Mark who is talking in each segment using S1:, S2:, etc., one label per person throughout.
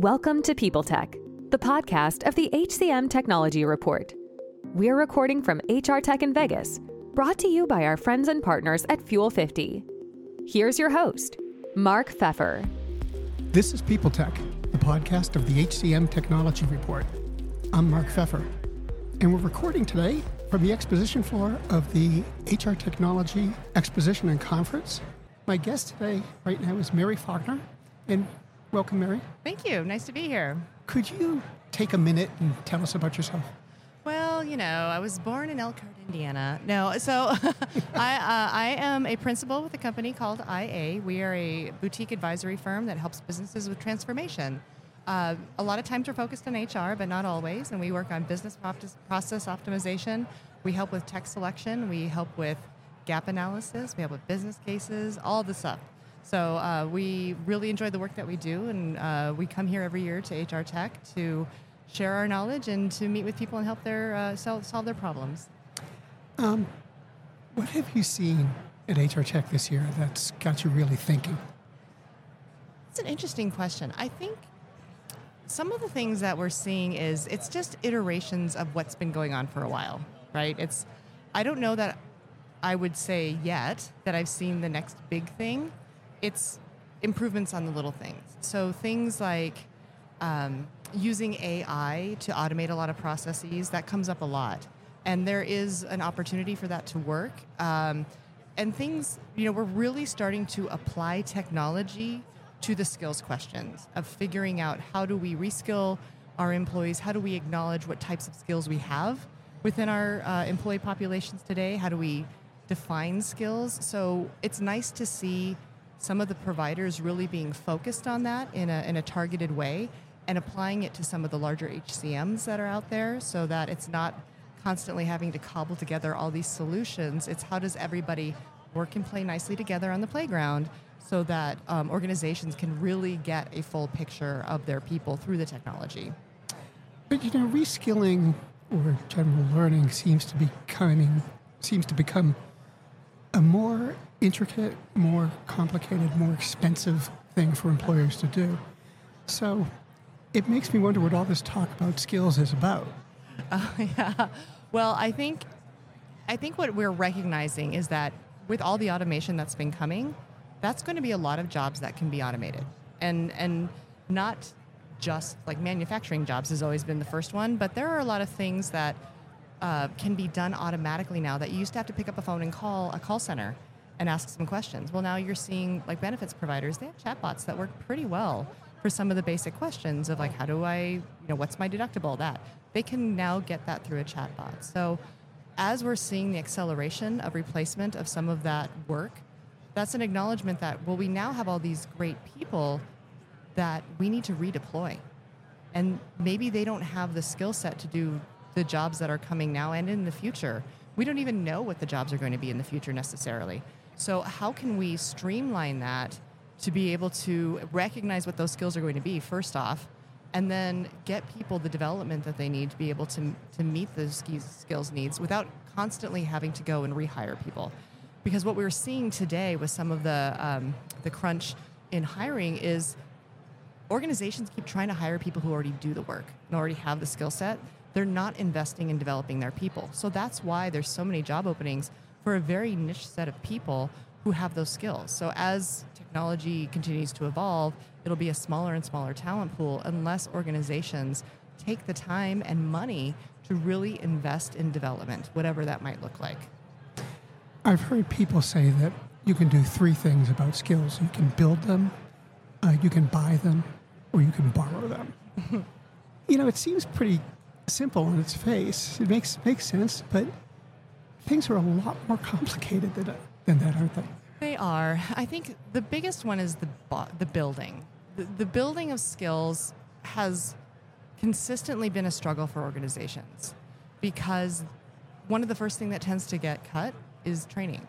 S1: Welcome to People Tech, the podcast of the HCM Technology Report. We're recording from HR Tech in Vegas, brought to you by our friends and partners at Fuel 50. Here's your host, Mark Feffer.
S2: This is People Tech, the podcast of the HCM Technology Report. I'm Mark Feffer, and we're recording today from the exposition floor of the HR Technology Exposition and Conference. My guest today, right now, is Mary Faulkner, and Welcome, Mary.
S3: Thank you. Nice to be here.
S2: Could you take a minute and tell us about yourself?
S3: Well, you know, I was born in Elkhart, Indiana. No, so I, uh, I am a principal with a company called IA. We are a boutique advisory firm that helps businesses with transformation. Uh, a lot of times we're focused on HR, but not always, and we work on business process optimization. We help with tech selection. We help with gap analysis. We help with business cases, all the stuff. So uh, we really enjoy the work that we do, and uh, we come here every year to HR Tech to share our knowledge and to meet with people and help their uh, solve, solve their problems.
S2: Um, what have you seen at HR Tech this year that's got you really thinking?
S3: It's an interesting question. I think some of the things that we're seeing is it's just iterations of what's been going on for a while, right? It's I don't know that I would say yet that I've seen the next big thing it's improvements on the little things. So things like um, using AI to automate a lot of processes, that comes up a lot. And there is an opportunity for that to work. Um, and things, you know, we're really starting to apply technology to the skills questions of figuring out how do we reskill our employees, how do we acknowledge what types of skills we have within our uh, employee populations today, how do we define skills. So it's nice to see some of the providers really being focused on that in a, in a targeted way and applying it to some of the larger HCMs that are out there so that it's not constantly having to cobble together all these solutions. It's how does everybody work and play nicely together on the playground so that um, organizations can really get a full picture of their people through the technology.
S2: But you know, reskilling or general learning seems to be coming seems to become a more intricate, more complicated, more expensive thing for employers to do. So it makes me wonder what all this talk about skills is about.
S3: Uh, yeah. Well, I think I think what we're recognizing is that with all the automation that's been coming, that's going to be a lot of jobs that can be automated. And and not just like manufacturing jobs has always been the first one, but there are a lot of things that uh, can be done automatically now that you used to have to pick up a phone and call a call center and ask some questions. Well, now you're seeing like benefits providers, they have chatbots that work pretty well for some of the basic questions of like, how do I, you know, what's my deductible? That they can now get that through a chatbot. So as we're seeing the acceleration of replacement of some of that work, that's an acknowledgement that, well, we now have all these great people that we need to redeploy. And maybe they don't have the skill set to do the jobs that are coming now and in the future. We don't even know what the jobs are going to be in the future necessarily. So, how can we streamline that to be able to recognize what those skills are going to be, first off, and then get people the development that they need to be able to, to meet those skills needs without constantly having to go and rehire people? Because what we're seeing today with some of the, um, the crunch in hiring is organizations keep trying to hire people who already do the work and already have the skill set. They're not investing in developing their people. So that's why there's so many job openings for a very niche set of people who have those skills. So as technology continues to evolve, it'll be a smaller and smaller talent pool unless organizations take the time and money to really invest in development, whatever that might look like.
S2: I've heard people say that you can do three things about skills you can build them, uh, you can buy them, or you can borrow them. you know, it seems pretty simple on its face. It makes makes sense, but things are a lot more complicated than, than that, aren't they?
S3: They are. I think the biggest one is the the building. The, the building of skills has consistently been a struggle for organizations because one of the first thing that tends to get cut is training.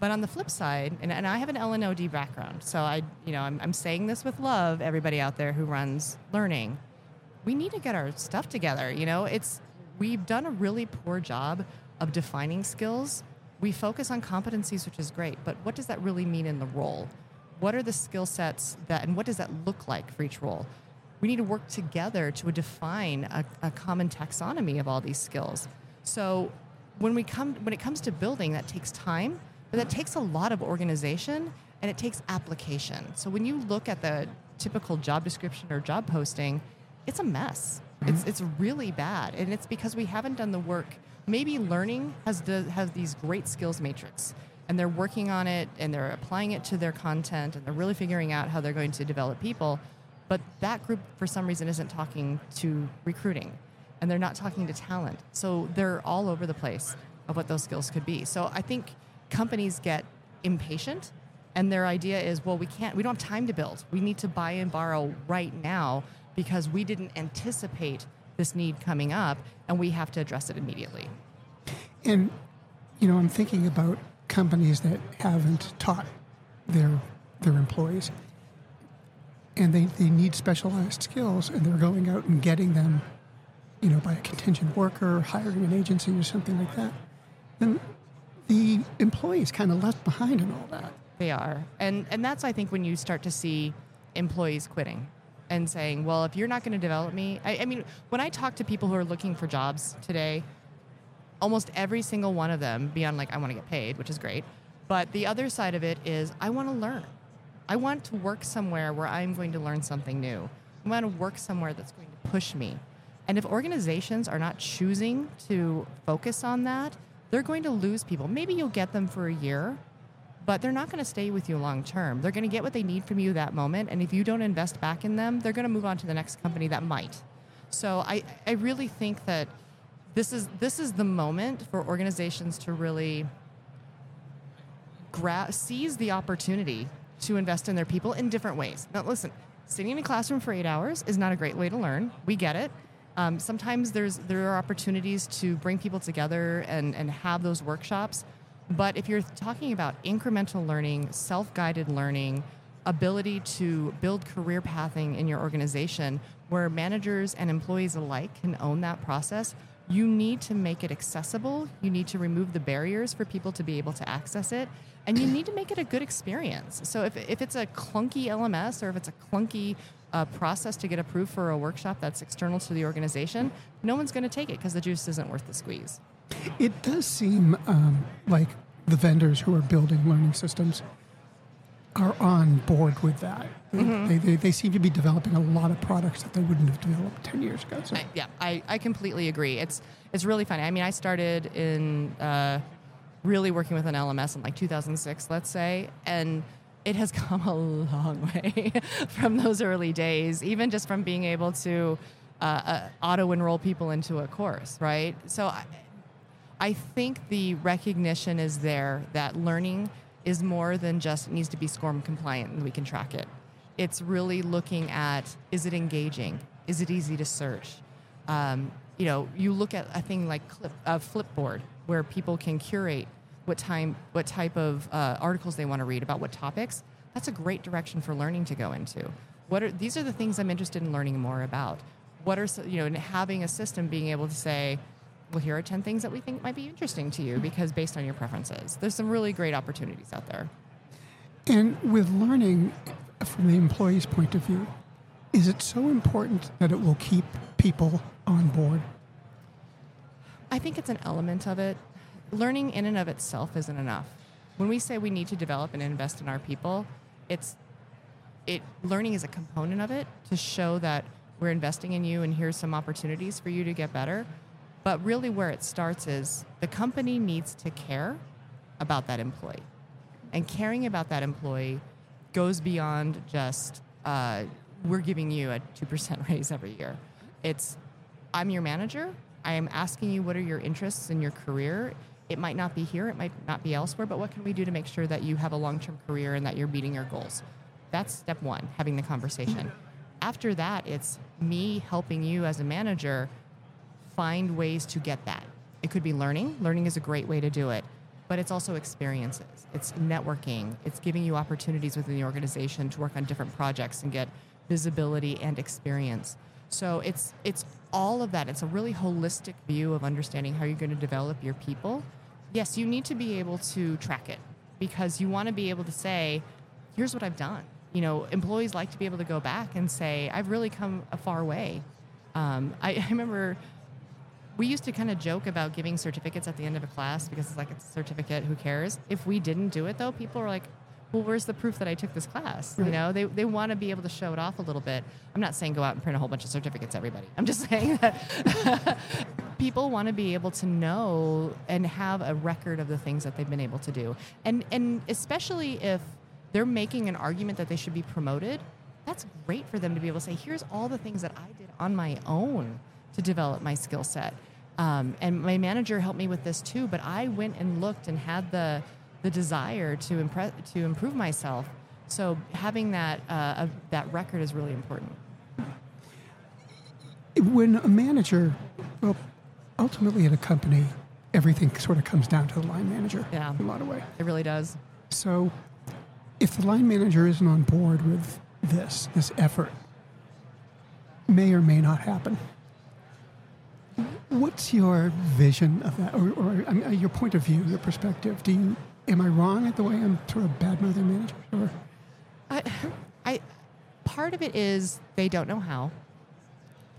S3: But on the flip side, and, and I have an L&OD background, so I, you know, I'm, I'm saying this with love, everybody out there who runs learning. We need to get our stuff together. You know, it's we've done a really poor job of defining skills, we focus on competencies, which is great, but what does that really mean in the role? what are the skill sets that, and what does that look like for each role? We need to work together to define a, a common taxonomy of all these skills. So when we come when it comes to building, that takes time, but that takes a lot of organization and it takes application. So when you look at the typical job description or job posting, it's a mess. It's it's really bad, and it's because we haven't done the work. Maybe learning has the, has these great skills matrix, and they're working on it, and they're applying it to their content, and they're really figuring out how they're going to develop people. But that group, for some reason, isn't talking to recruiting, and they're not talking to talent. So they're all over the place of what those skills could be. So I think companies get impatient and their idea is well we can't we don't have time to build we need to buy and borrow right now because we didn't anticipate this need coming up and we have to address it immediately
S2: And, you know, I'm thinking about companies that haven't taught their their employees, and they, they need specialized skills, and they're going out and getting them, you know, by a contingent worker, hiring an agency or something like that. Then the employee is kind of left behind in all that.
S3: they are and and that's i think when you start to see employees quitting and saying well if you're not going to develop me I, I mean when i talk to people who are looking for jobs today almost every single one of them beyond like i want to get paid which is great but the other side of it is i want to learn. I want to work somewhere where i'm going to learn something new. I want to work somewhere that's going to push me. And if organizations are not choosing to focus on that they're going to lose people. Maybe you'll get them for a year but they're not going to stay with you long term. They're going to get what they need from you that moment, and if you don't invest back in them, they're going to move on to the next company that might. So I, I really think that this is this is the moment for organizations to really gra- seize the opportunity to invest in their people in different ways. Now, listen, sitting in a classroom for eight hours is not a great way to learn. We get it. Um, sometimes there's there are opportunities to bring people together and, and have those workshops. But if you're talking about incremental learning, self guided learning, ability to build career pathing in your organization where managers and employees alike can own that process, you need to make it accessible. You need to remove the barriers for people to be able to access it. And you need to make it a good experience. So if, if it's a clunky LMS or if it's a clunky uh, process to get approved for a workshop that's external to the organization, no one's going to take it because the juice isn't worth the squeeze.
S2: It does seem um, like the vendors who are building learning systems are on board with that. They, they, they seem to be developing a lot of products that they wouldn't have developed 10 years ago. So.
S3: I, yeah, I, I completely agree. It's it's really funny. I mean, I started in uh, really working with an LMS in like 2006, let's say, and it has come a long way from those early days. Even just from being able to uh, uh, auto enroll people into a course, right? So. I, I think the recognition is there that learning is more than just needs to be SCORM compliant and we can track it. It's really looking at is it engaging? Is it easy to search? Um, you know, you look at a thing like Clip, Flipboard where people can curate what time, what type of uh, articles they want to read about what topics. That's a great direction for learning to go into. What are these are the things I'm interested in learning more about. What are you know, having a system being able to say, well, here are 10 things that we think might be interesting to you because based on your preferences. There's some really great opportunities out there.
S2: And with learning from the employee's point of view, is it so important that it will keep people on board?
S3: I think it's an element of it. Learning in and of itself isn't enough. When we say we need to develop and invest in our people, it's it learning is a component of it to show that we're investing in you and here's some opportunities for you to get better. But really where it starts is the company needs to care about that employee. And caring about that employee goes beyond just uh, we're giving you a 2% raise every year. It's I'm your manager. I am asking you what are your interests in your career. It might not be here, it might not be elsewhere, but what can we do to make sure that you have a long term career and that you're meeting your goals? That's step one, having the conversation. After that, it's me helping you as a manager find ways to get that. It could be learning. Learning is a great way to do it, but it's also experiences. It's networking. It's giving you opportunities within the organization to work on different projects and get visibility and experience. So it's it's all of that. It's a really holistic view of understanding how you're going to develop your people. Yes, you need to be able to track it because you want to be able to say, here's what I've done. You know, employees like to be able to go back and say, I've really come a far way. Um, I, I remember we used to kind of joke about giving certificates at the end of a class because it's like it's a certificate, who cares? If we didn't do it though, people were like, well, where's the proof that I took this class? You know, they, they want to be able to show it off a little bit. I'm not saying go out and print a whole bunch of certificates, everybody. I'm just saying that people want to be able to know and have a record of the things that they've been able to do. And, and especially if they're making an argument that they should be promoted, that's great for them to be able to say, here's all the things that I did on my own to develop my skill set. Um, and my manager helped me with this too, but I went and looked and had the the desire to impress to improve myself. So having that uh, that record is really important.
S2: When a manager, well, ultimately at a company, everything sort of comes down to the line manager.
S3: Yeah.
S2: in a lot of ways.
S3: It really does.
S2: So, if the line manager isn't on board with this, this effort, may or may not happen. What's your vision of that, or, or I mean, your point of view, your perspective? Do you am I wrong at the way I'm sort of bad mouthing managers? Or
S3: I, I, part of it is they don't know how.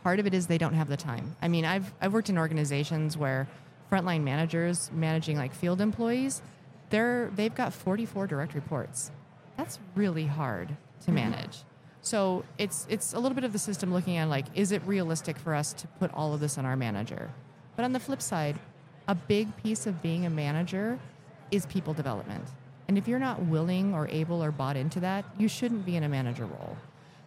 S3: Part of it is they don't have the time. I mean, I've I've worked in organizations where frontline managers managing like field employees, they're they've got 44 direct reports. That's really hard to mm-hmm. manage. So it's it's a little bit of the system looking at like, is it realistic for us to put all of this on our manager? But on the flip side, a big piece of being a manager is people development. And if you're not willing or able or bought into that, you shouldn't be in a manager role.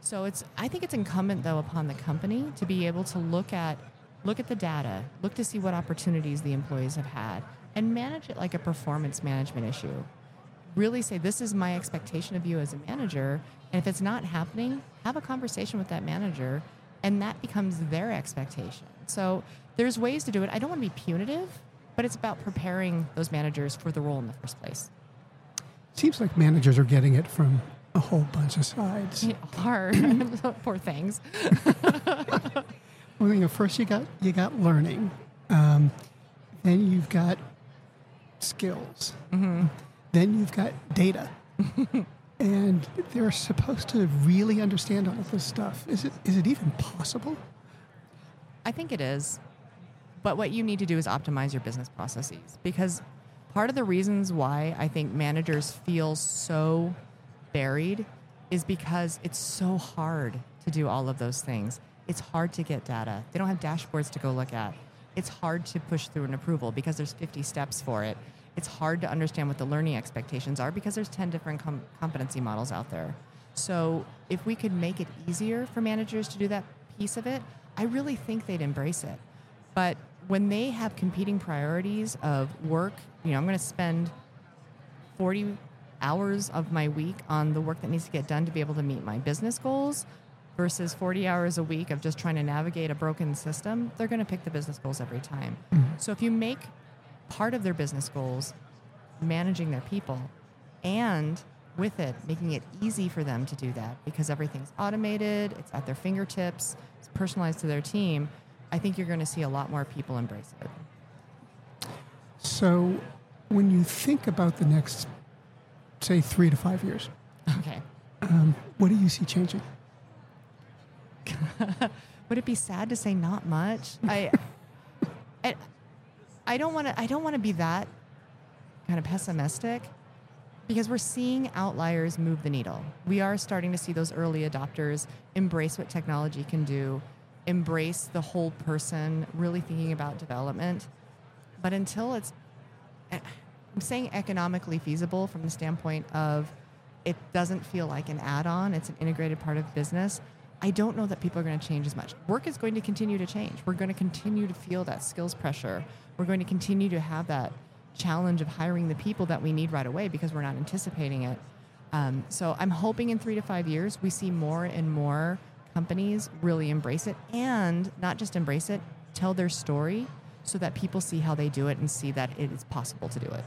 S3: So it's I think it's incumbent though upon the company to be able to look at look at the data, look to see what opportunities the employees have had and manage it like a performance management issue. Really say this is my expectation of you as a manager and if it's not happening, have a conversation with that manager and that becomes their expectation. So there's ways to do it. I don't want to be punitive, but it's about preparing those managers for the role in the first place.
S2: seems like managers are getting it from a whole bunch of sides.
S3: Hard, poor things.
S2: Well, you know, first you got you got learning, um, then you've got skills,
S3: Mm-hmm.
S2: Then you've got data, and they're supposed to really understand all of this stuff. Is it is it even possible?
S3: I think it is. But what you need to do is optimize your business processes because part of the reasons why I think managers feel so buried is because it's so hard to do all of those things. It's hard to get data. They don't have dashboards to go look at. It's hard to push through an approval because there's 50 steps for it. It's hard to understand what the learning expectations are because there's 10 different com- competency models out there. So, if we could make it easier for managers to do that piece of it, I really think they'd embrace it. But when they have competing priorities of work, you know, I'm going to spend 40 hours of my week on the work that needs to get done to be able to meet my business goals versus 40 hours a week of just trying to navigate a broken system, they're going to pick the business goals every time. Mm-hmm. So if you make part of their business goals managing their people and with it making it easy for them to do that because everything's automated, it's at their fingertips, it's personalized to their team, I think you're going to see a lot more people embrace it.
S2: So, when you think about the next, say, three to five years,
S3: Okay.
S2: um, what do you see changing?
S3: Would it be sad to say not much? I, I, I don't want to. I don't want to be that kind of pessimistic because we're seeing outliers move the needle. We are starting to see those early adopters embrace what technology can do, embrace the whole person, really thinking about development. But until it's, eh, I'm saying economically feasible from the standpoint of it doesn't feel like an add-on; it's an integrated part of business. I don't know that people are going to change as much. Work is going to continue to change. We're going to continue to feel that skills pressure. We're going to continue to have that challenge of hiring the people that we need right away because we're not anticipating it. Um, so I'm hoping in three to five years we see more and more companies really embrace it and not just embrace it, tell their story so that people see how they do it and see that it is possible to do it.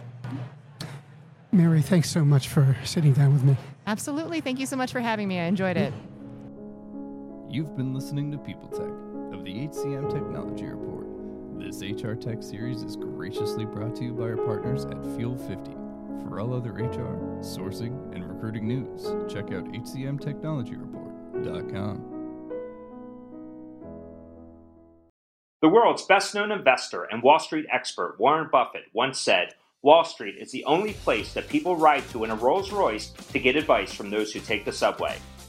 S2: Mary, thanks so much for sitting down with me.
S3: Absolutely. Thank you so much for having me. I enjoyed it.
S4: You've been listening to People Tech of the HCM Technology Report. This HR Tech series is graciously brought to you by our partners at Fuel 50. For all other HR, sourcing, and recruiting news, check out hcmtechnologyreport.com.
S5: The world's best known investor and Wall Street expert Warren Buffett once said, Wall Street is the only place that people ride to in a Rolls Royce to get advice from those who take the subway.